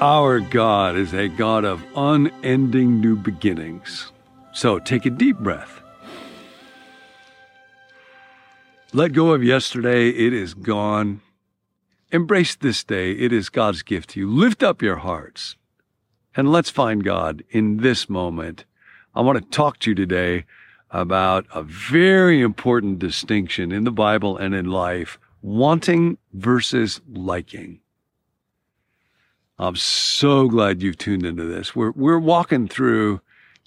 Our God is a God of unending new beginnings. So take a deep breath. Let go of yesterday. It is gone. Embrace this day. It is God's gift to you. Lift up your hearts and let's find God in this moment. I want to talk to you today about a very important distinction in the Bible and in life wanting versus liking. I'm so glad you've tuned into this. We're, we're walking through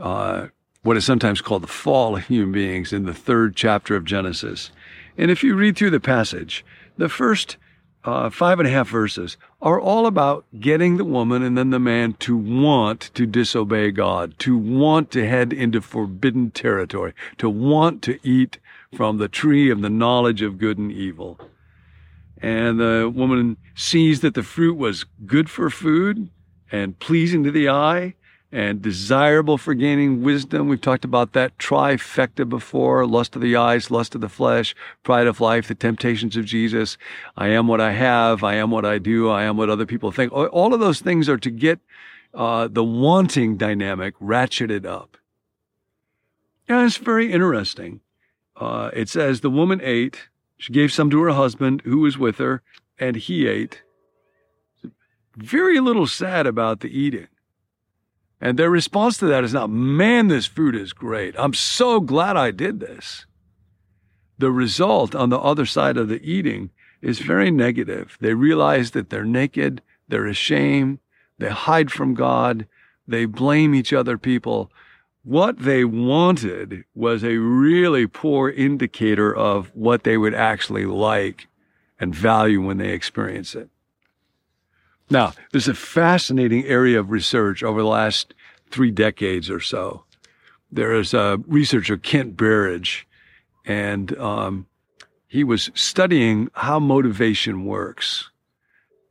uh, what is sometimes called the fall of human beings in the third chapter of Genesis. And if you read through the passage, the first uh, five and a half verses are all about getting the woman and then the man to want to disobey God, to want to head into forbidden territory, to want to eat from the tree of the knowledge of good and evil. And the woman sees that the fruit was good for food and pleasing to the eye and desirable for gaining wisdom. We've talked about that trifecta before lust of the eyes, lust of the flesh, pride of life, the temptations of Jesus. I am what I have. I am what I do. I am what other people think. All of those things are to get uh, the wanting dynamic ratcheted up. And it's very interesting. Uh, it says the woman ate, she gave some to her husband who was with her, and he ate. Very little sad about the eating. And their response to that is not, man, this food is great. I'm so glad I did this. The result on the other side of the eating is very negative. They realize that they're naked, they're ashamed, they hide from God, they blame each other people. What they wanted was a really poor indicator of what they would actually like and value when they experience it. Now, there's a fascinating area of research over the last three decades or so. There is a researcher, Kent Berridge, and um, he was studying how motivation works.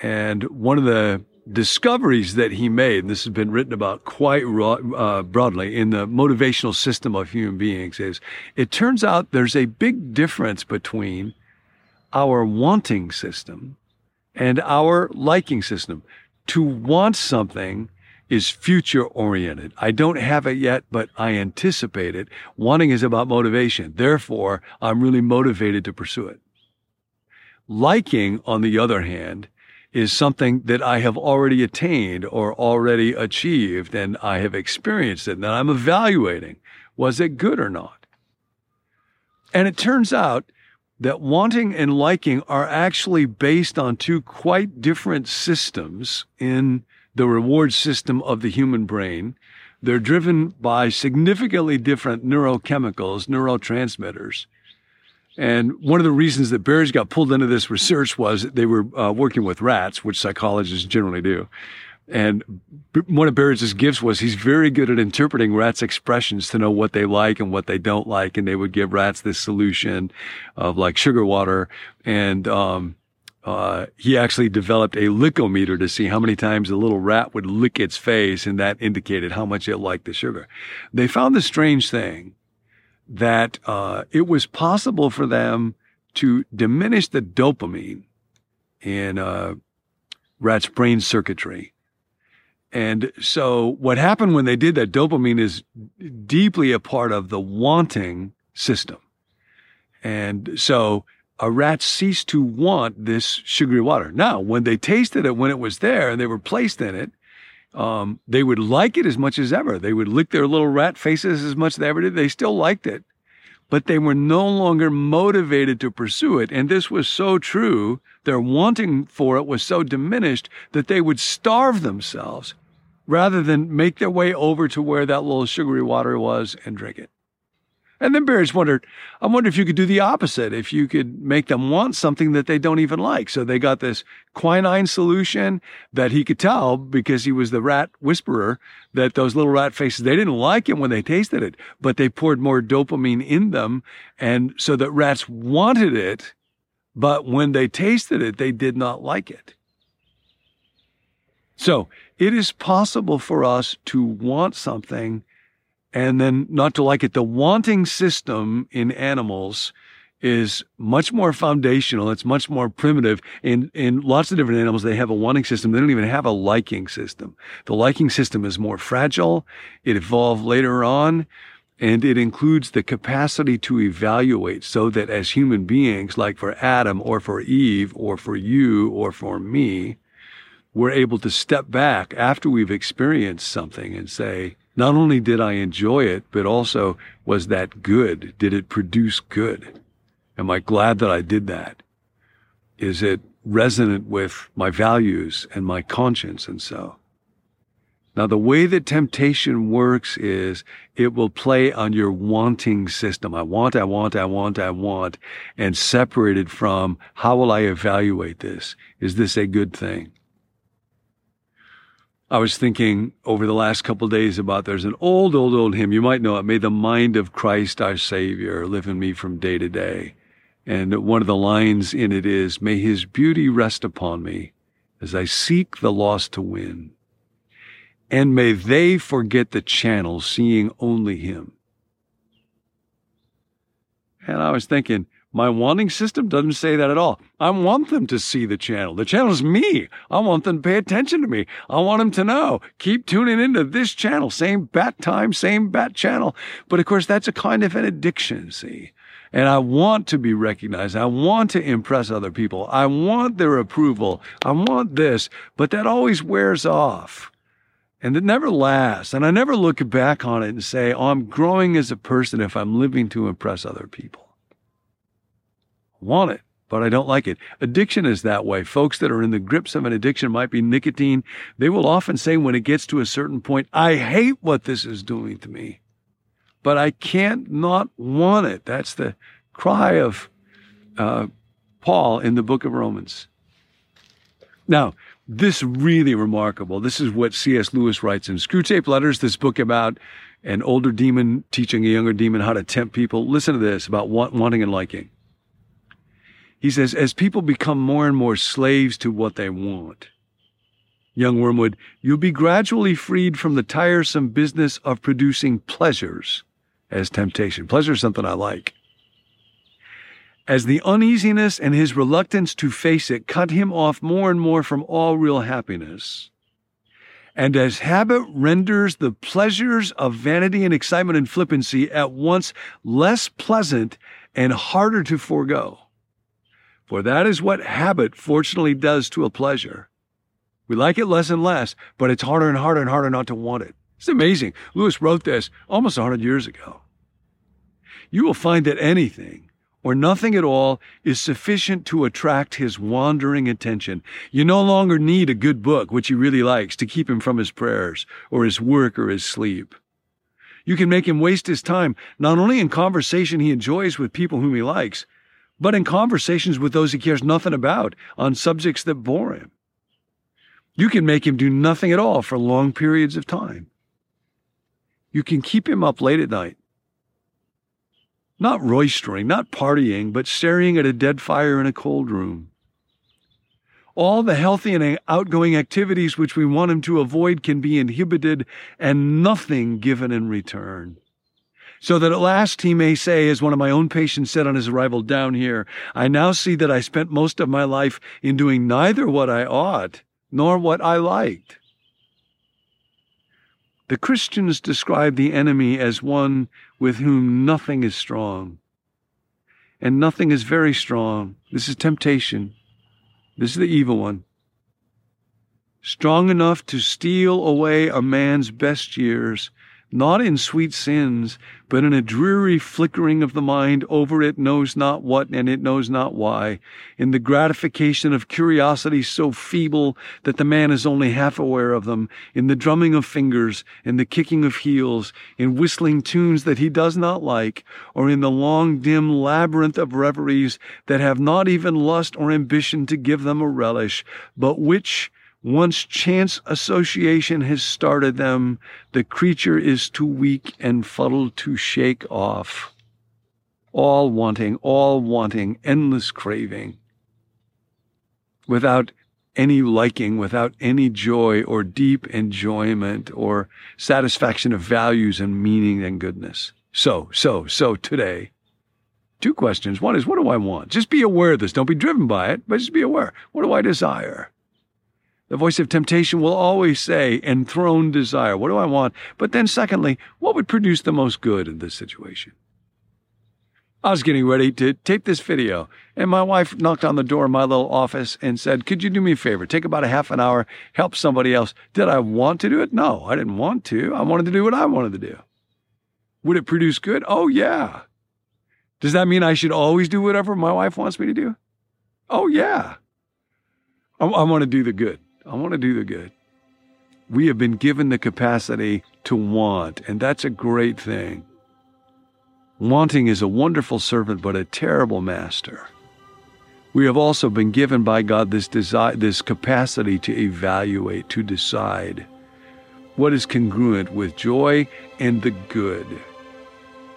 And one of the discoveries that he made, and this has been written about quite uh, broadly in the motivational system of human beings, is it turns out there's a big difference between our wanting system and our liking system. To want something is future oriented. I don't have it yet, but I anticipate it. Wanting is about motivation. Therefore, I'm really motivated to pursue it. Liking, on the other hand, is something that I have already attained or already achieved and I have experienced it and I'm evaluating. Was it good or not? And it turns out that wanting and liking are actually based on two quite different systems in the reward system of the human brain. They're driven by significantly different neurochemicals, neurotransmitters. And one of the reasons that Berridge got pulled into this research was they were uh, working with rats, which psychologists generally do. And one of Berridge's gifts was he's very good at interpreting rats' expressions to know what they like and what they don't like. And they would give rats this solution of like sugar water. And, um, uh, he actually developed a lickometer to see how many times a little rat would lick its face, and that indicated how much it liked the sugar. They found the strange thing that uh, it was possible for them to diminish the dopamine in uh, rats' brain circuitry and so what happened when they did that, dopamine is deeply a part of the wanting system. And so a rat ceased to want this sugary water. Now, when they tasted it, when it was there and they were placed in it, um, they would like it as much as ever. They would lick their little rat faces as much as they ever did. They still liked it, but they were no longer motivated to pursue it. And this was so true their wanting for it was so diminished that they would starve themselves rather than make their way over to where that little sugary water was and drink it. And then Berridge wondered, I wonder if you could do the opposite, if you could make them want something that they don't even like. So they got this quinine solution that he could tell because he was the rat whisperer that those little rat faces, they didn't like it when they tasted it, but they poured more dopamine in them. And so that rats wanted it but when they tasted it, they did not like it. So it is possible for us to want something and then not to like it. The wanting system in animals is much more foundational. It's much more primitive. In, in lots of different animals, they have a wanting system. They don't even have a liking system. The liking system is more fragile. It evolved later on and it includes the capacity to evaluate so that as human beings, like for Adam or for Eve or for you or for me, we're able to step back after we've experienced something and say, not only did I enjoy it, but also was that good? Did it produce good? Am I glad that I did that? Is it resonant with my values and my conscience and so? Now, the way that temptation works is it will play on your wanting system. I want, I want, I want, I want, and separated from how will I evaluate this? Is this a good thing? I was thinking over the last couple days about there's an old, old, old hymn. You might know it. May the mind of Christ our Savior live in me from day to day. And one of the lines in it is, May his beauty rest upon me as I seek the lost to win. And may they forget the channel, seeing only him. And I was thinking, my wanting system doesn't say that at all. I want them to see the channel. The channel is me. I want them to pay attention to me. I want them to know. Keep tuning into this channel. Same bat time, same bat channel. But of course, that's a kind of an addiction, see? And I want to be recognized. I want to impress other people. I want their approval. I want this, but that always wears off. And it never lasts. And I never look back on it and say, oh, I'm growing as a person if I'm living to impress other people. I want it, but I don't like it. Addiction is that way. Folks that are in the grips of an addiction might be nicotine. They will often say when it gets to a certain point, I hate what this is doing to me but I can't not want it. That's the cry of uh, Paul in the book of Romans. Now, this really remarkable. This is what C.S. Lewis writes in Screwtape Letters, this book about an older demon teaching a younger demon how to tempt people. Listen to this about want, wanting and liking. He says, as people become more and more slaves to what they want, young wormwood, you'll be gradually freed from the tiresome business of producing pleasures as temptation. Pleasure is something I like. As the uneasiness and his reluctance to face it cut him off more and more from all real happiness, and as habit renders the pleasures of vanity and excitement and flippancy at once less pleasant and harder to forego. For that is what habit fortunately does to a pleasure. We like it less and less, but it's harder and harder and harder not to want it. It's amazing. Lewis wrote this almost 100 years ago. You will find that anything or nothing at all is sufficient to attract his wandering attention. You no longer need a good book, which he really likes, to keep him from his prayers or his work or his sleep. You can make him waste his time not only in conversation he enjoys with people whom he likes, but in conversations with those he cares nothing about on subjects that bore him. You can make him do nothing at all for long periods of time. You can keep him up late at night. Not roistering, not partying, but staring at a dead fire in a cold room. All the healthy and outgoing activities which we want him to avoid can be inhibited and nothing given in return. So that at last he may say, as one of my own patients said on his arrival down here, I now see that I spent most of my life in doing neither what I ought nor what I liked. The Christians describe the enemy as one with whom nothing is strong. And nothing is very strong. This is temptation. This is the evil one. Strong enough to steal away a man's best years not in sweet sins, but in a dreary flickering of the mind over it knows not what and it knows not why, in the gratification of curiosity so feeble that the man is only half aware of them, in the drumming of fingers, in the kicking of heels, in whistling tunes that he does not like, or in the long dim labyrinth of reveries that have not even lust or ambition to give them a relish, but which, once chance association has started them, the creature is too weak and fuddled to shake off. All wanting, all wanting, endless craving. Without any liking, without any joy or deep enjoyment or satisfaction of values and meaning and goodness. So, so, so today, two questions. One is, what do I want? Just be aware of this. Don't be driven by it, but just be aware. What do I desire? The voice of temptation will always say, enthroned desire. What do I want? But then, secondly, what would produce the most good in this situation? I was getting ready to tape this video, and my wife knocked on the door of my little office and said, Could you do me a favor? Take about a half an hour, help somebody else. Did I want to do it? No, I didn't want to. I wanted to do what I wanted to do. Would it produce good? Oh, yeah. Does that mean I should always do whatever my wife wants me to do? Oh, yeah. I, I want to do the good. I want to do the good. We have been given the capacity to want, and that's a great thing. Wanting is a wonderful servant, but a terrible master. We have also been given by God this desire, this capacity to evaluate, to decide what is congruent with joy and the good.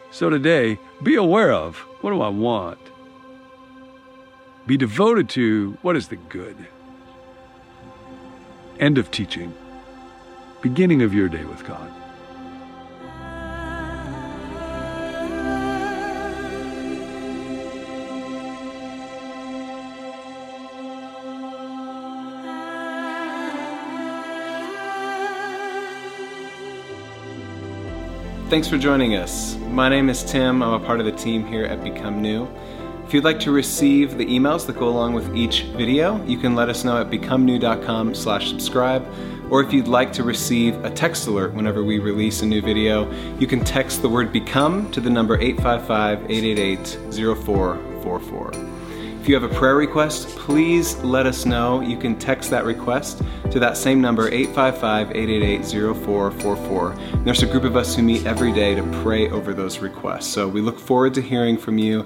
So today, be aware of what do I want? Be devoted to what is the good. End of teaching. Beginning of your day with God. Thanks for joining us. My name is Tim. I'm a part of the team here at Become New. If you'd like to receive the emails that go along with each video, you can let us know at becomenew.com slash subscribe. Or if you'd like to receive a text alert whenever we release a new video, you can text the word become to the number 855-888-0444. If you have a prayer request, please let us know. You can text that request to that same number, 855 888 0444. There's a group of us who meet every day to pray over those requests. So we look forward to hearing from you.